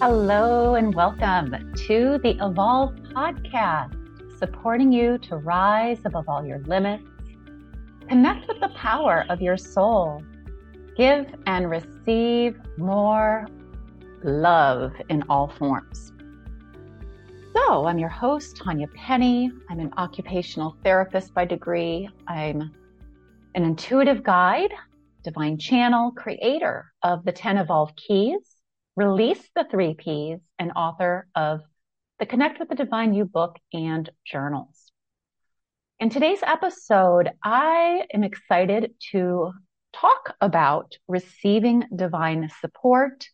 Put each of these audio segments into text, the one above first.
Hello and welcome to the Evolve Podcast, supporting you to rise above all your limits, connect with the power of your soul, give and receive more love in all forms. So, I'm your host, Tanya Penny. I'm an occupational therapist by degree. I'm an intuitive guide, divine channel, creator of the 10 Evolve Keys release the three Ps, and author of the Connect with the Divine You book and journals. In today's episode, I am excited to talk about receiving divine support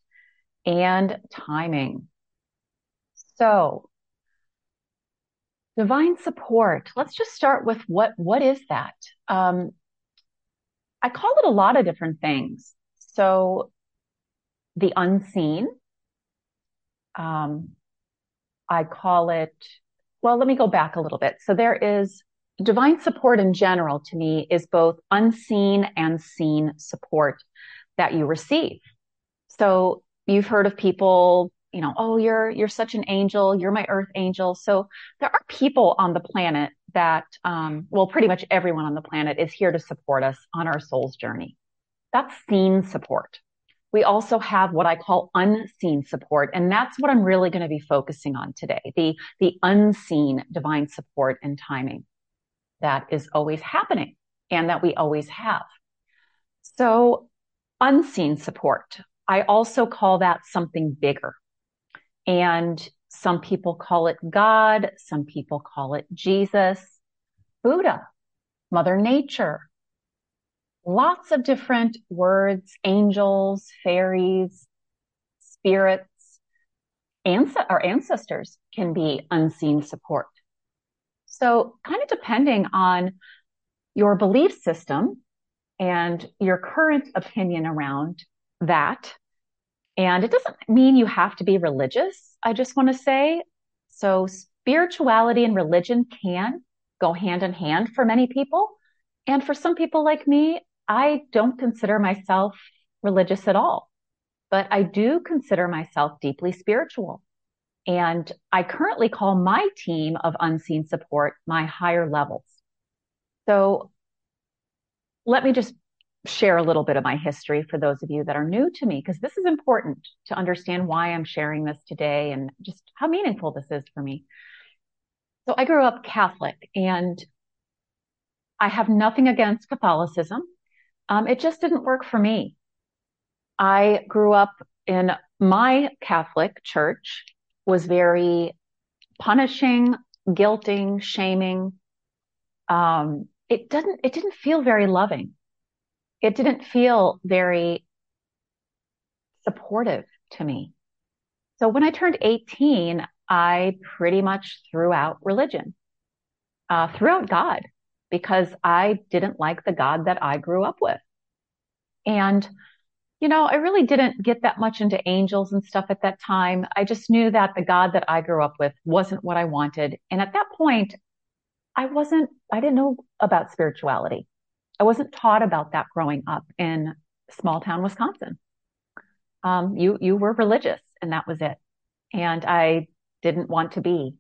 and timing. So, divine support. Let's just start with what what is that? Um, I call it a lot of different things. So, the unseen. Um, I call it, well, let me go back a little bit. So there is divine support in general to me is both unseen and seen support that you receive. So you've heard of people, you know, oh, you're, you're such an angel. You're my earth angel. So there are people on the planet that, um, well, pretty much everyone on the planet is here to support us on our soul's journey. That's seen support. We also have what I call unseen support. And that's what I'm really going to be focusing on today. The, the unseen divine support and timing that is always happening and that we always have. So unseen support. I also call that something bigger. And some people call it God. Some people call it Jesus, Buddha, Mother Nature, lots of different words, angels, fairies, spirits, Ance- our ancestors can be unseen support. So kind of depending on your belief system and your current opinion around that. And it doesn't mean you have to be religious. I just want to say, so spirituality and religion can go hand in hand for many people. And for some people like me, I don't consider myself religious at all, but I do consider myself deeply spiritual. And I currently call my team of unseen support my higher levels. So let me just share a little bit of my history for those of you that are new to me, because this is important to understand why I'm sharing this today and just how meaningful this is for me. So I grew up Catholic and I have nothing against Catholicism. Um, it just didn't work for me. I grew up in my Catholic church was very punishing, guilting, shaming. Um, it didn't, it didn't feel very loving. It didn't feel very supportive to me. So when I turned 18, I pretty much threw out religion, uh, threw out God because I didn't like the God that I grew up with. And, you know, I really didn't get that much into angels and stuff at that time. I just knew that the God that I grew up with wasn't what I wanted. And at that point, I wasn't, I didn't know about spirituality. I wasn't taught about that growing up in small town Wisconsin. Um, you, you were religious and that was it. And I didn't want to be.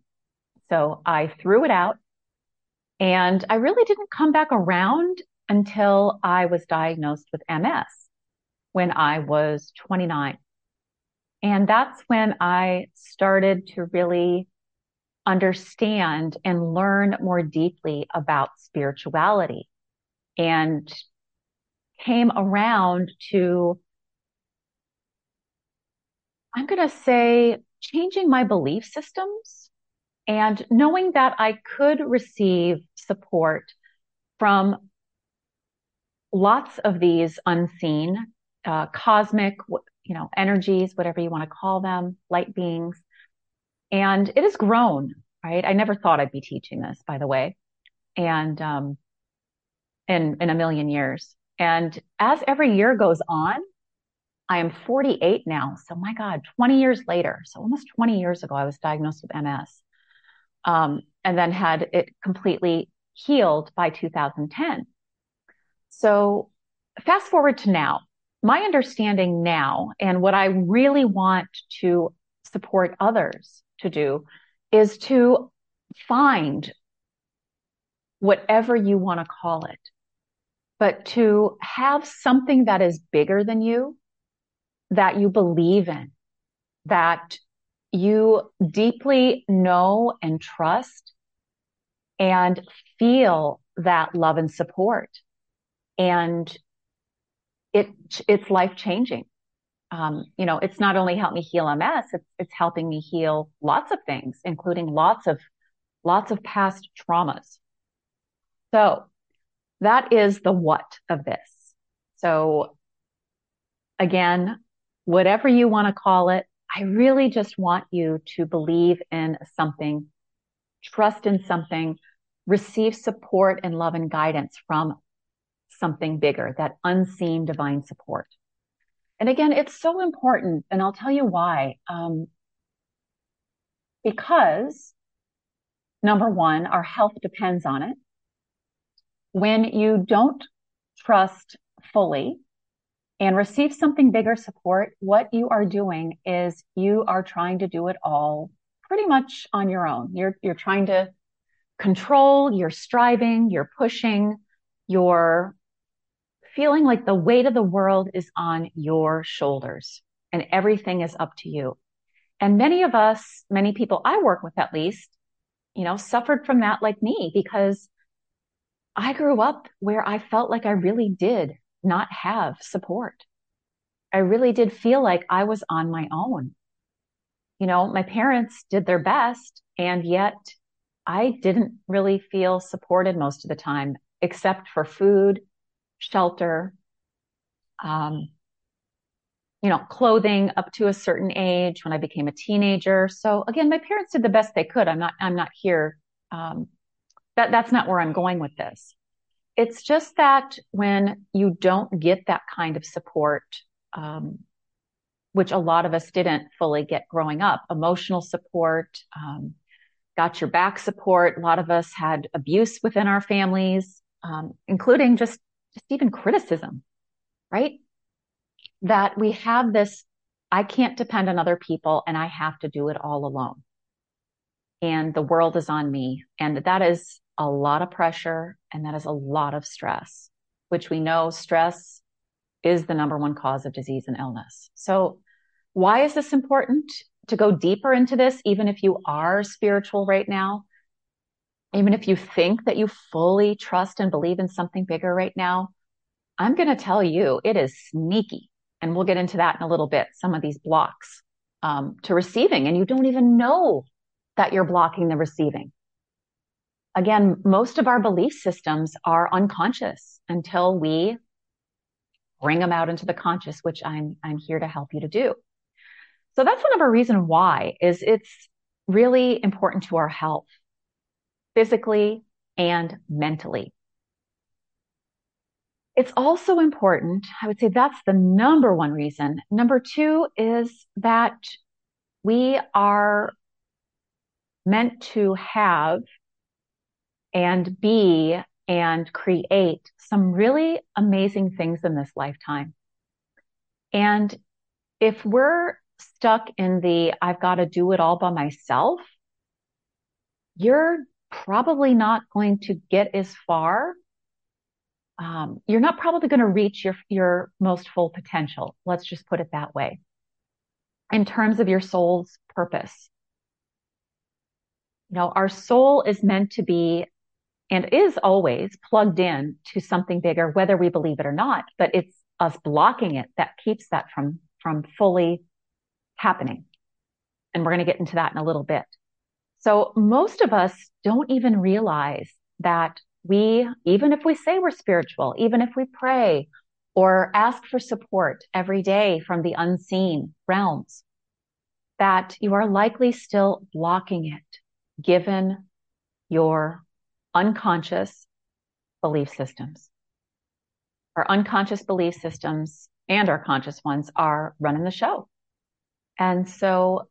So I threw it out and I really didn't come back around until I was diagnosed with MS when I was 29. And that's when I started to really understand and learn more deeply about spirituality and came around to, I'm going to say, changing my belief systems and knowing that I could receive support from lots of these unseen, uh, cosmic, you know, energies, whatever you want to call them, light beings. And it has grown, right? I never thought I'd be teaching this, by the way. And, um, in, in a million years. And as every year goes on, I am 48 now. So my God, 20 years later. So almost 20 years ago, I was diagnosed with MS Um, and then had it completely healed by 2010. So fast forward to now, my understanding now and what I really want to support others to do is to find whatever you want to call it, but to have something that is bigger than you, that you believe in, that you deeply know and trust and feel that love and support. And it, it's life changing. Um, you know, it's not only helped me heal MS, it's, it's helping me heal lots of things, including lots of, lots of past traumas. So that is the what of this. So again, whatever you want to call it, I really just want you to believe in something, trust in something, receive support and love and guidance from something bigger, that unseen divine support. And again, it's so important, and I'll tell you why. Um, because number one, our health depends on it. When you don't trust fully and receive something bigger support, what you are doing is you are trying to do it all pretty much on your own. You're, you're trying to control, you're striving, you're pushing, you're feeling like the weight of the world is on your shoulders and everything is up to you. And many of us, many people I work with at least, you know, suffered from that like me because I grew up where I felt like I really did not have support. I really did feel like I was on my own. You know, my parents did their best and yet I didn't really feel supported most of the time, except for food, shelter, um, you know, clothing up to a certain age when I became a teenager. So again, my parents did the best they could. I'm not, I'm not here. Um, that, that's not where I'm going with this. It's just that when you don't get that kind of support, um, which a lot of us didn't fully get growing up, emotional support, um, got your back support. A lot of us had abuse within our families, um, including just, just even criticism, right? That we have this, I can't depend on other people and I have to do it all alone. And the world is on me. And that is a lot of pressure and that is a lot of stress, which we know stress is the number one cause of disease and illness. So why is this important? to go deeper into this, even if you are spiritual right now, even if you think that you fully trust and believe in something bigger right now, I'm going to tell you it is sneaky. And we'll get into that in a little bit. Some of these blocks um, to receiving, and you don't even know that you're blocking the receiving. Again, most of our belief systems are unconscious until we bring them out into the conscious, which I'm, I'm here to help you to do. So that's one of our reason why is it's really important to our health, physically and mentally. It's also important. I would say that's the number one reason. Number two is that we are meant to have and be and create some really amazing things in this lifetime. And if we're stuck in the I've got to do it all by myself, you're probably not going to get as far. Um, you're not probably going to reach your your most full potential. Let's just put it that way. In terms of your soul's purpose, you know, our soul is meant to be and is always plugged in to something bigger, whether we believe it or not. But it's us blocking it that keeps that from from fully happening. And we're going to get into that in a little bit. So most of us don't even realize that we, even if we say we're spiritual, even if we pray or ask for support every day from the unseen realms, that you are likely still blocking it given your unconscious belief systems. Our unconscious belief systems and our conscious ones are running the show. And so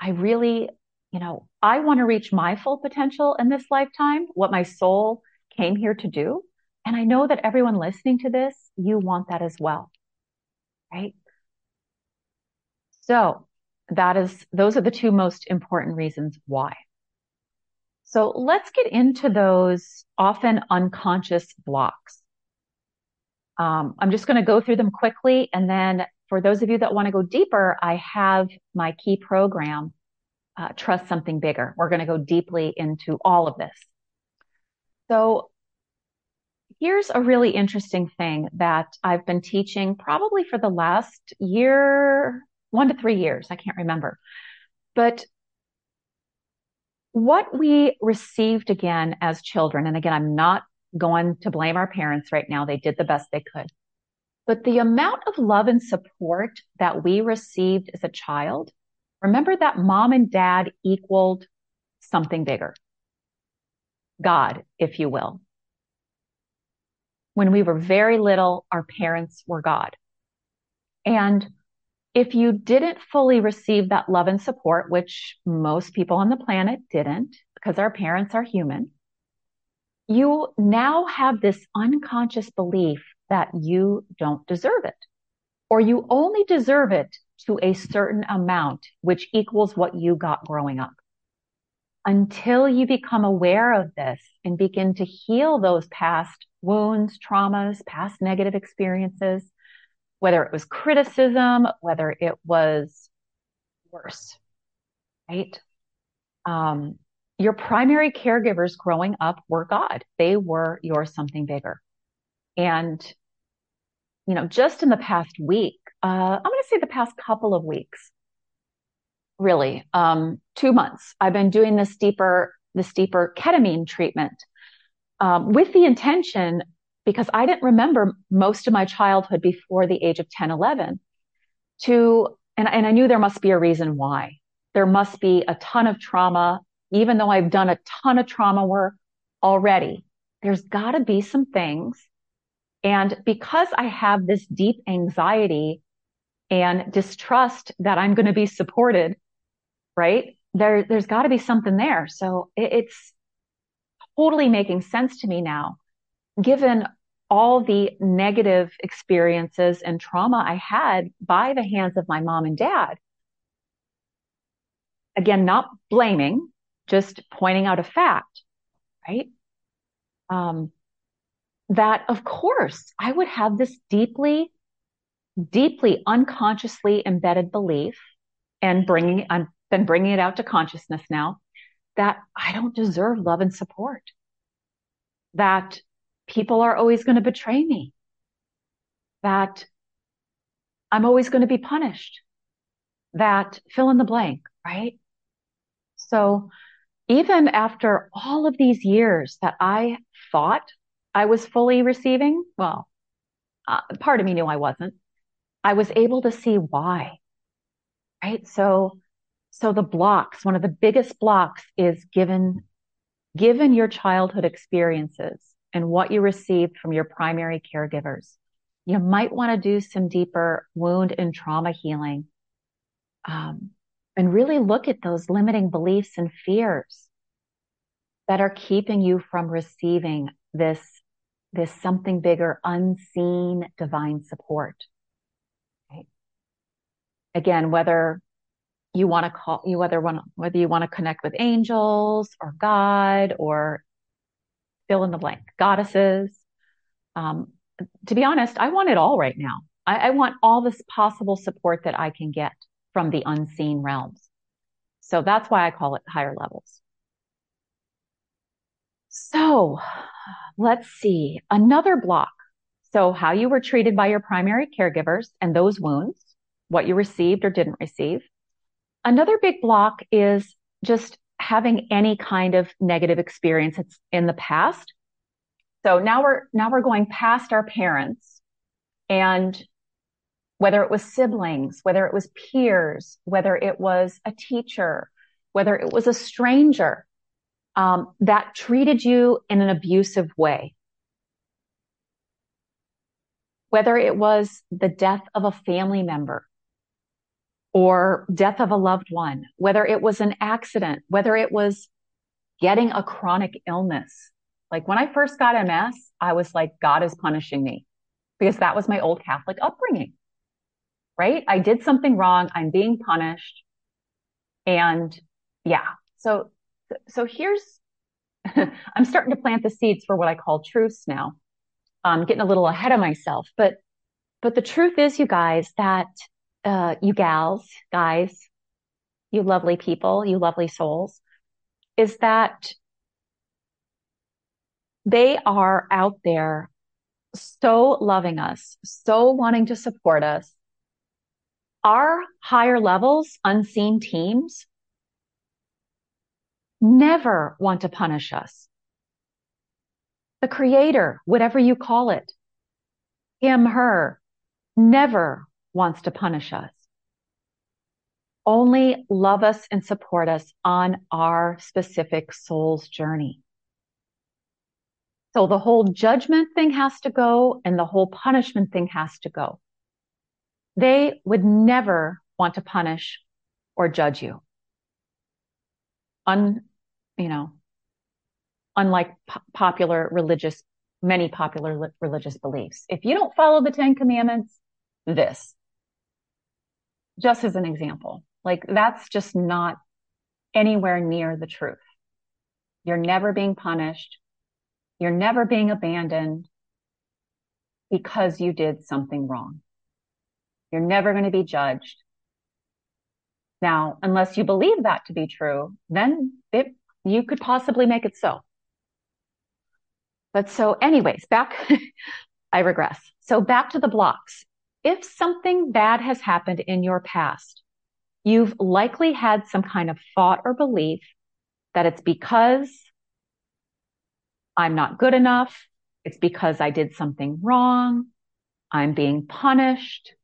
I really, you know, I want to reach my full potential in this lifetime, what my soul came here to do. And I know that everyone listening to this, you want that as well. Right? So that is, those are the two most important reasons why. So let's get into those often unconscious blocks. Um, I'm just going to go through them quickly. And then for those of you that want to go deeper, I have my key program, uh, Trust Something Bigger. We're going to go deeply into all of this. So here's a really interesting thing that I've been teaching probably for the last year, one to three years. I can't remember. But what we received again as children, and again, I'm not going to blame our parents right now. They did the best they could. But the amount of love and support that we received as a child, remember that mom and dad equaled something bigger. God, if you will. When we were very little, our parents were God. And if you didn't fully receive that love and support, which most people on the planet didn't, because our parents are human, you now have this unconscious belief that you don't deserve it, or you only deserve it to a certain amount, which equals what you got growing up. Until you become aware of this and begin to heal those past wounds, traumas, past negative experiences, whether it was criticism, whether it was worse, right? Um, your primary caregivers growing up were God. They were your something bigger. And, you know, just in the past week, uh, I'm going to say the past couple of weeks, really, um, two months, I've been doing this deeper, this deeper ketamine treatment, um, with the intention, because I didn't remember most of my childhood before the age of 10, 11 to, and, and I knew there must be a reason why. There must be a ton of trauma even though I've done a ton of trauma work already, there's got to be some things. And because I have this deep anxiety and distrust that I'm going to be supported, right? There, there's got to be something there. So it, it's totally making sense to me now, given all the negative experiences and trauma I had by the hands of my mom and dad. Again, not blaming, just pointing out a fact, right? Um, that of course I would have this deeply, deeply unconsciously embedded belief and bringing, I've been bringing it out to consciousness now that I don't deserve love and support. That people are always going to betray me. That I'm always going to be punished. That fill in the blank, right? So even after all of these years that I thought I was fully receiving, well, uh, part of me knew I wasn't. I was able to see why. Right. So, so the blocks, one of the biggest blocks is given, given your childhood experiences and what you received from your primary caregivers. You might want to do some deeper wound and trauma healing. Um, and really look at those limiting beliefs and fears that are keeping you from receiving this, this something bigger, unseen divine support. Again, whether you want to call you whether want whether you want to connect with angels or God or fill in the blank goddesses. Um, to be honest, I want it all right now. I, I want all this possible support that I can get from the unseen realms. So that's why I call it higher levels. So let's see another block. So how you were treated by your primary caregivers and those wounds, what you received or didn't receive. Another big block is just having any kind of negative experience in the past. So now we're, now we're going past our parents and whether it was siblings, whether it was peers, whether it was a teacher, whether it was a stranger um, that treated you in an abusive way. Whether it was the death of a family member or death of a loved one, whether it was an accident, whether it was getting a chronic illness. Like when I first got MS, I was like, God is punishing me because that was my old Catholic upbringing right? I did something wrong. I'm being punished. And yeah, so, so here's, I'm starting to plant the seeds for what I call truths now. I'm getting a little ahead of myself, but, but the truth is, you guys, that, uh, you gals, guys, you lovely people, you lovely souls, is that they are out there so loving us, so wanting to support us. Our higher levels, unseen teams, never want to punish us. The creator, whatever you call it, him, her, never wants to punish us. Only love us and support us on our specific soul's journey. So the whole judgment thing has to go and the whole punishment thing has to go. They would never want to punish or judge you. Un, you know, unlike po- popular religious, many popular li- religious beliefs. If you don't follow the Ten Commandments, this, just as an example, like that's just not anywhere near the truth. You're never being punished. You're never being abandoned because you did something wrong. You're never going to be judged. Now, unless you believe that to be true, then it, you could possibly make it so. But so anyways, back, I regress. So back to the blocks. If something bad has happened in your past, you've likely had some kind of thought or belief that it's because I'm not good enough. It's because I did something wrong. I'm being punished.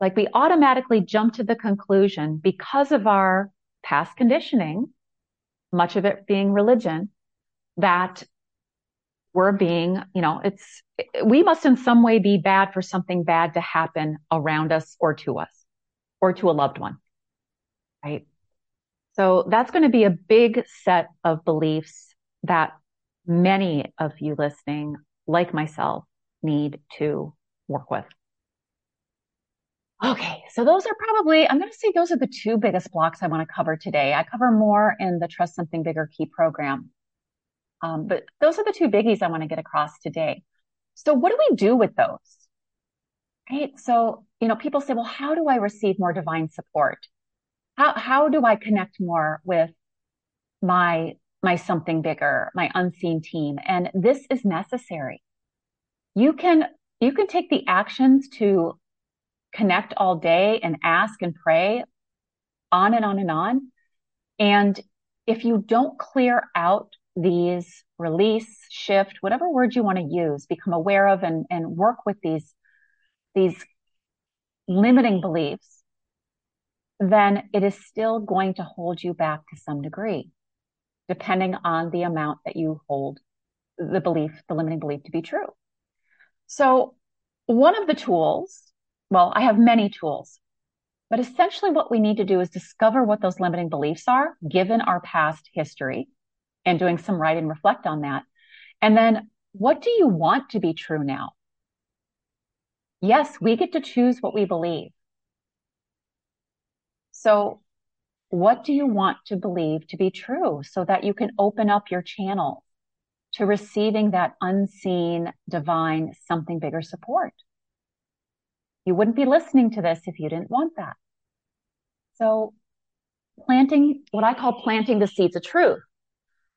Like we automatically jump to the conclusion because of our past conditioning, much of it being religion, that we're being, you know, it's, we must in some way be bad for something bad to happen around us or to us or to a loved one. Right. So that's going to be a big set of beliefs that many of you listening, like myself, need to work with. Okay, so those are probably, I'm going to say those are the two biggest blocks I want to cover today. I cover more in the Trust Something Bigger Key program. Um, but those are the two biggies I want to get across today. So what do we do with those? Right. So, you know, people say, well, how do I receive more divine support? How, how do I connect more with my my something bigger, my unseen team. And this is necessary. You can, you can take the actions to connect all day and ask and pray on and on and on. And if you don't clear out these release, shift, whatever word you want to use, become aware of and, and work with these, these limiting beliefs, then it is still going to hold you back to some degree depending on the amount that you hold the belief, the limiting belief to be true. So one of the tools, well, I have many tools, but essentially what we need to do is discover what those limiting beliefs are given our past history and doing some write and reflect on that. And then what do you want to be true now? Yes, we get to choose what we believe. So what do you want to believe to be true so that you can open up your channel to receiving that unseen, divine, something bigger support? You wouldn't be listening to this if you didn't want that. So planting what I call planting the seeds of truth.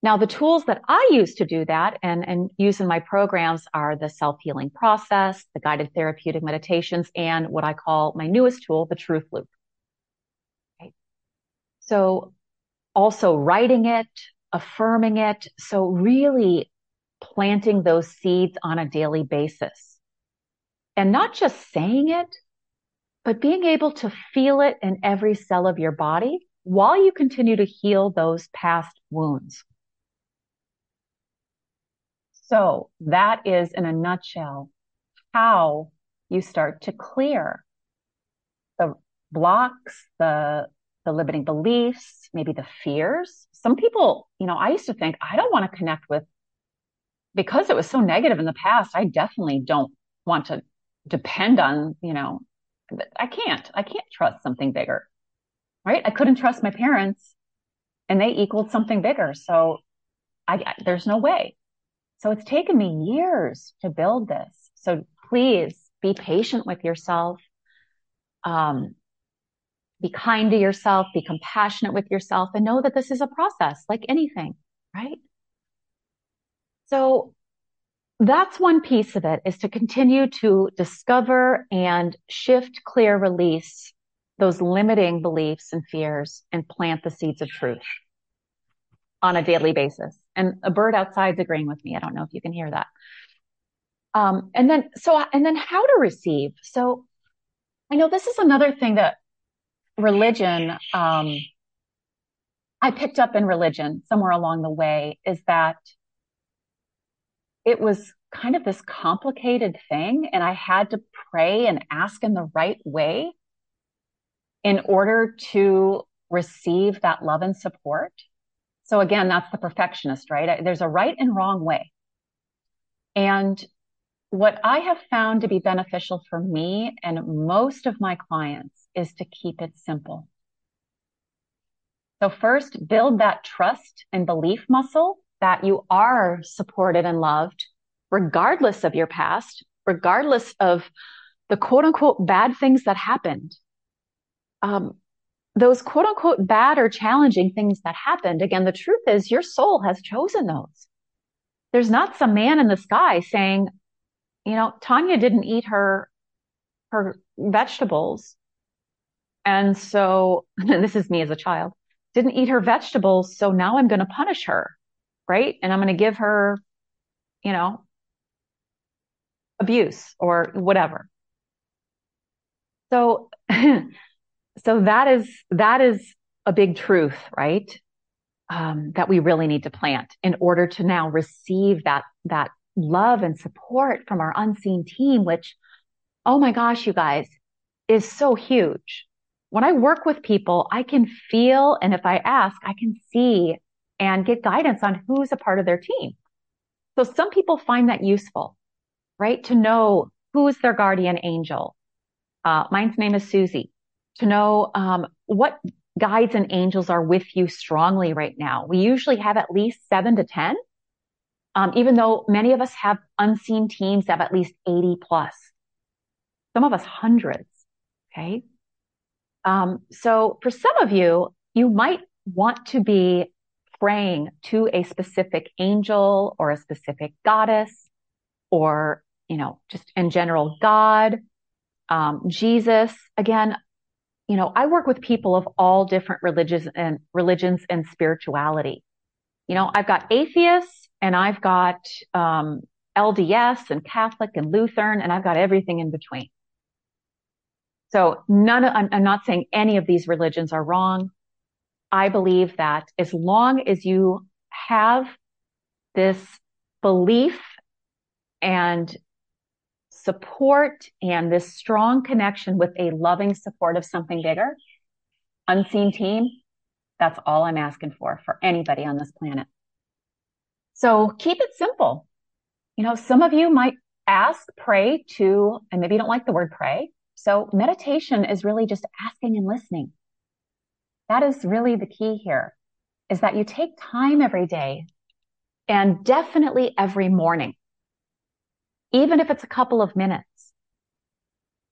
Now, the tools that I use to do that and, and use in my programs are the self-healing process, the guided therapeutic meditations, and what I call my newest tool, the truth loop. So also writing it, affirming it. So really planting those seeds on a daily basis and not just saying it, but being able to feel it in every cell of your body while you continue to heal those past wounds. So that is in a nutshell how you start to clear the blocks, the the limiting beliefs, maybe the fears. Some people, you know, I used to think I don't want to connect with because it was so negative in the past. I definitely don't want to depend on, you know, I can't, I can't trust something bigger. right? I couldn't trust my parents and they equaled something bigger. So I, I, there's no way. So it's taken me years to build this. So please be patient with yourself. Um, be kind to yourself, be compassionate with yourself and know that this is a process like anything, right? So that's one piece of it is to continue to discover and shift, clear, release those limiting beliefs and fears and plant the seeds of truth on a daily basis. And a bird outside is agreeing with me. I don't know if you can hear that. Um, and then, so, and then how to receive. So I know this is another thing that religion, um, I picked up in religion somewhere along the way is that it was kind of this complicated thing and I had to pray and ask in the right way in order to receive that love and support. So again, that's the perfectionist, right? There's a right and wrong way. And what I have found to be beneficial for me and most of my clients is to keep it simple. So first, build that trust and belief muscle that you are supported and loved, regardless of your past, regardless of the quote unquote bad things that happened. Um, those quote unquote bad or challenging things that happened, again, the truth is your soul has chosen those. There's not some man in the sky saying, you know, Tanya didn't eat her, her vegetables. And so, and this is me as a child, didn't eat her vegetables. So now I'm going to punish her right? And I'm going to give her, you know, abuse or whatever. So, so that is, that is a big truth, right? Um, that we really need to plant in order to now receive that, that love and support from our unseen team, which, oh my gosh, you guys, is so huge. When I work with people, I can feel, and if I ask, I can see and get guidance on who's a part of their team. So some people find that useful, right? To know who's their guardian angel. Uh, mine's name is Susie. To know um, what guides and angels are with you strongly right now. We usually have at least seven to 10, um, even though many of us have unseen teams have at least 80 plus. Some of us hundreds. Okay. Um, so for some of you, you might want to be praying to a specific angel or a specific goddess or, you know, just in general, God, um, Jesus. Again, you know, I work with people of all different religions and religions and spirituality. You know, I've got atheists and I've got, um, LDS and Catholic and Lutheran and I've got everything in between. So none of, I'm, I'm not saying any of these religions are wrong. I believe that as long as you have this belief and support and this strong connection with a loving support of something bigger, unseen team, that's all I'm asking for for anybody on this planet. So keep it simple. You know, some of you might ask, pray to, and maybe you don't like the word pray. So meditation is really just asking and listening. That is really the key here is that you take time every day and definitely every morning, even if it's a couple of minutes.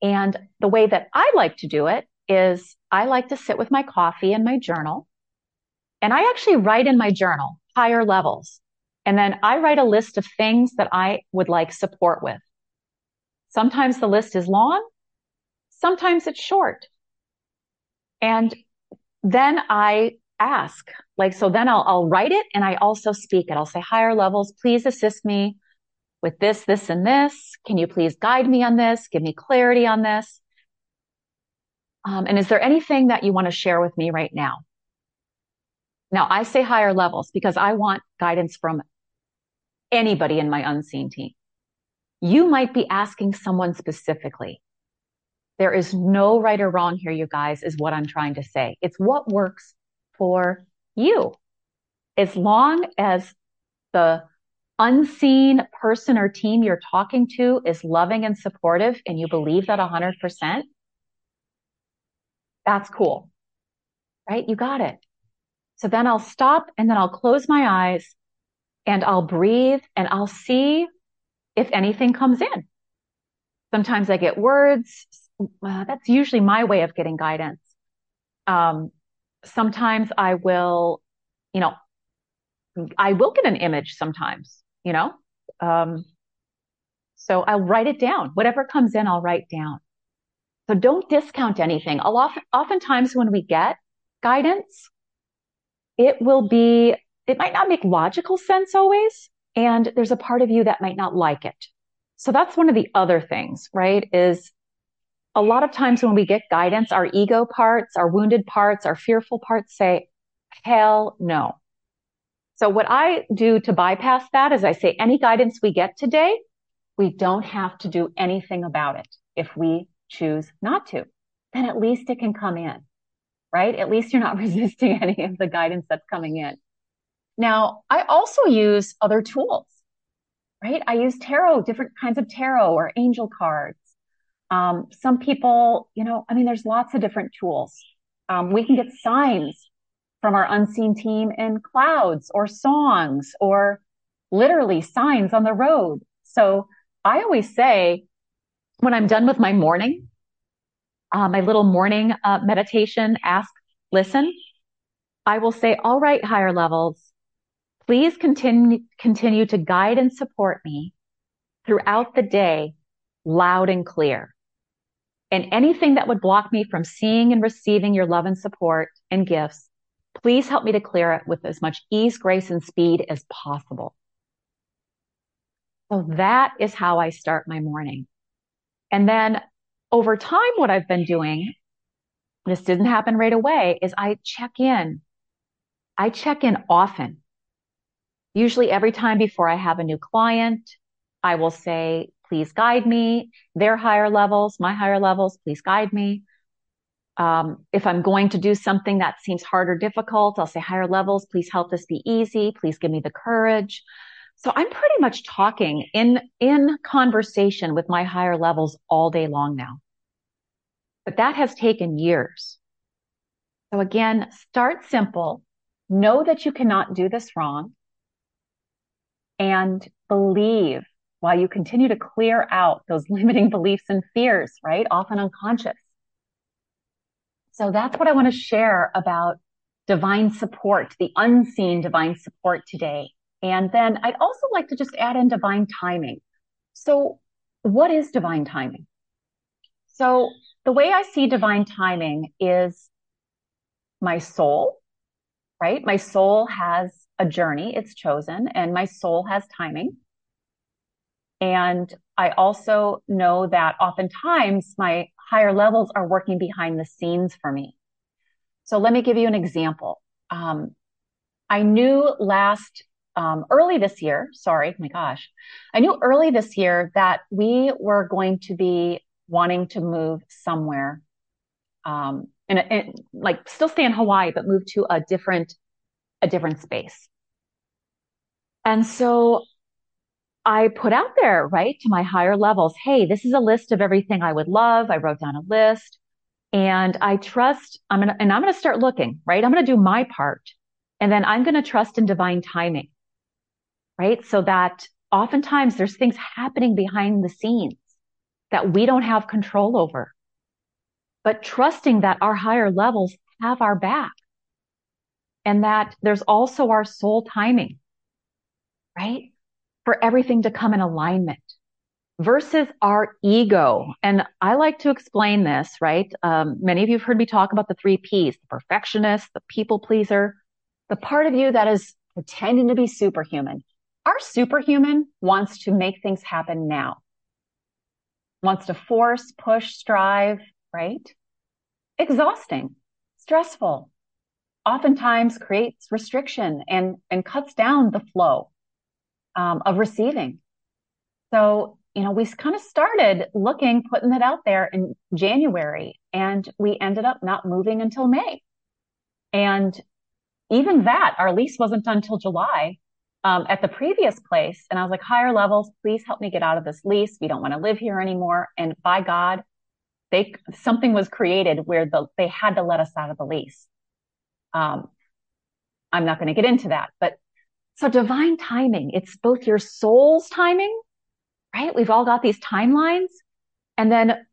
And the way that I like to do it is I like to sit with my coffee and my journal. And I actually write in my journal higher levels. And then I write a list of things that I would like support with. Sometimes the list is long. Sometimes it's short. And then I ask, like, so then I'll, I'll write it and I also speak it. I'll say higher levels, please assist me with this, this, and this. Can you please guide me on this? Give me clarity on this. Um, and is there anything that you want to share with me right now? Now I say higher levels because I want guidance from anybody in my unseen team. You might be asking someone specifically. There is no right or wrong here, you guys, is what I'm trying to say. It's what works for you. As long as the unseen person or team you're talking to is loving and supportive and you believe that 100%, that's cool. right? You got it. So then I'll stop and then I'll close my eyes and I'll breathe and I'll see if anything comes in. Sometimes I get words. Uh, that's usually my way of getting guidance. Um, sometimes I will, you know, I will get an image sometimes, you know. Um, so I'll write it down. Whatever comes in, I'll write down. So don't discount anything. I'll often, oftentimes when we get guidance, it will be, it might not make logical sense always. And there's a part of you that might not like it. So that's one of the other things, right? Is a lot of times when we get guidance, our ego parts, our wounded parts, our fearful parts say, hell no. So what I do to bypass that is I say, any guidance we get today, we don't have to do anything about it. If we choose not to, then at least it can come in, right? At least you're not resisting any of the guidance that's coming in. Now, I also use other tools, right? I use tarot, different kinds of tarot or angel cards. Um, some people, you know, I mean, there's lots of different tools. Um, we can get signs from our unseen team in clouds or songs or literally signs on the road. So I always say when I'm done with my morning, uh, my little morning uh, meditation, ask, listen, I will say, all right, higher levels, please continue, continue to guide and support me throughout the day, loud and clear. And anything that would block me from seeing and receiving your love and support and gifts, please help me to clear it with as much ease, grace, and speed as possible. So that is how I start my morning. And then over time, what I've been doing, this didn't happen right away, is I check in. I check in often. Usually every time before I have a new client, I will say, please guide me. Their higher levels, my higher levels, please guide me. Um, if I'm going to do something that seems hard or difficult, I'll say higher levels, please help this be easy. Please give me the courage. So I'm pretty much talking in, in conversation with my higher levels all day long now. But that has taken years. So again, start simple. Know that you cannot do this wrong and believe while you continue to clear out those limiting beliefs and fears, right? Often unconscious. So that's what I want to share about divine support, the unseen divine support today. And then I'd also like to just add in divine timing. So what is divine timing? So the way I see divine timing is my soul, right? My soul has a journey it's chosen and my soul has timing. And I also know that oftentimes my higher levels are working behind the scenes for me. So let me give you an example. Um, I knew last um, early this year, sorry, my gosh, I knew early this year that we were going to be wanting to move somewhere, um, and, and like still stay in Hawaii, but move to a different, a different space. And so I put out there, right, to my higher levels, hey, this is a list of everything I would love. I wrote down a list and I trust I'm going and I'm going to start looking, right? I'm going to do my part and then I'm going to trust in divine timing right? So that oftentimes there's things happening behind the scenes that we don't have control over. But trusting that our higher levels have our back and that there's also our soul timing, right? For everything to come in alignment versus our ego. And I like to explain this, right? Um, many of you have heard me talk about the three P's, the perfectionist, the people pleaser, the part of you that is pretending to be superhuman, our superhuman wants to make things happen now, wants to force, push, strive, right? Exhausting, stressful, oftentimes creates restriction and, and cuts down the flow um, of receiving. So, you know, we kind of started looking, putting it out there in January, and we ended up not moving until May. And even that, our lease wasn't done until July um, at the previous place. And I was like, higher levels, please help me get out of this lease. We don't want to live here anymore. And by God, they, something was created where the, they had to let us out of the lease. Um, I'm not going to get into that, but so divine timing, it's both your soul's timing, right? We've all got these timelines and then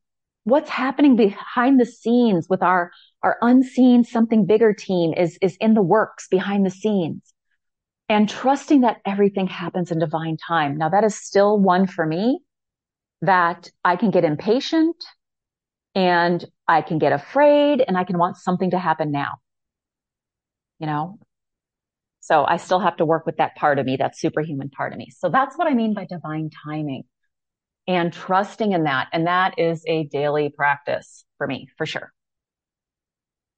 what's happening behind the scenes with our, our unseen something bigger team is, is in the works behind the scenes and trusting that everything happens in divine time. Now that is still one for me that I can get impatient and I can get afraid and I can want something to happen now. You know? So I still have to work with that part of me, that superhuman part of me. So that's what I mean by divine timing and trusting in that. And that is a daily practice for me, for sure.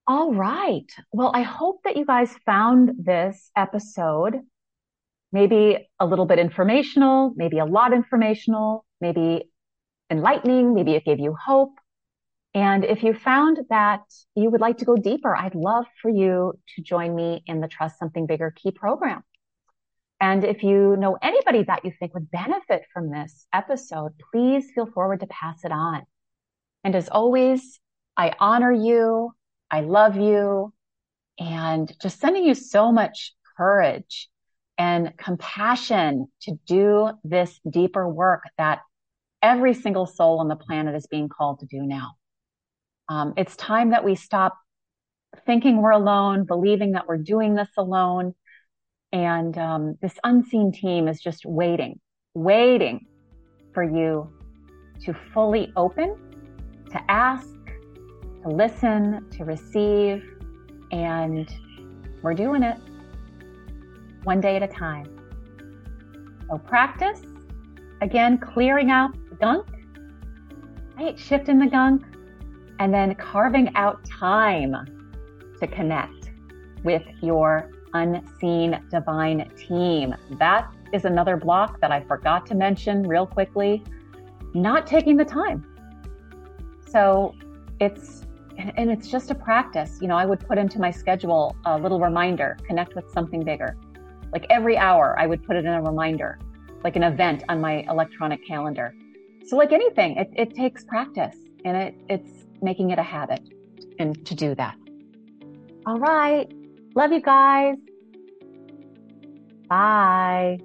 All right. Well, I hope that you guys found this episode maybe a little bit informational, maybe a lot informational, maybe enlightening, maybe it gave you hope. And if you found that you would like to go deeper, I'd love for you to join me in the Trust Something Bigger Key program. And if you know anybody that you think would benefit from this episode, please feel forward to pass it on. And as always, I honor you. I love you and just sending you so much courage and compassion to do this deeper work that every single soul on the planet is being called to do now. Um, it's time that we stop thinking we're alone, believing that we're doing this alone. And um, this unseen team is just waiting, waiting for you to fully open, to ask, to listen, to receive. And we're doing it one day at a time. So practice, again, clearing out the gunk, right? Shifting the gunk, and then carving out time to connect with your unseen divine team. That is another block that I forgot to mention real quickly. Not taking the time. So it's, and it's just a practice. You know, I would put into my schedule a little reminder connect with something bigger. Like every hour, I would put it in a reminder, like an event on my electronic calendar. So, like anything, it, it takes practice and it, it's making it a habit and to do that. All right. Love you guys. Bye.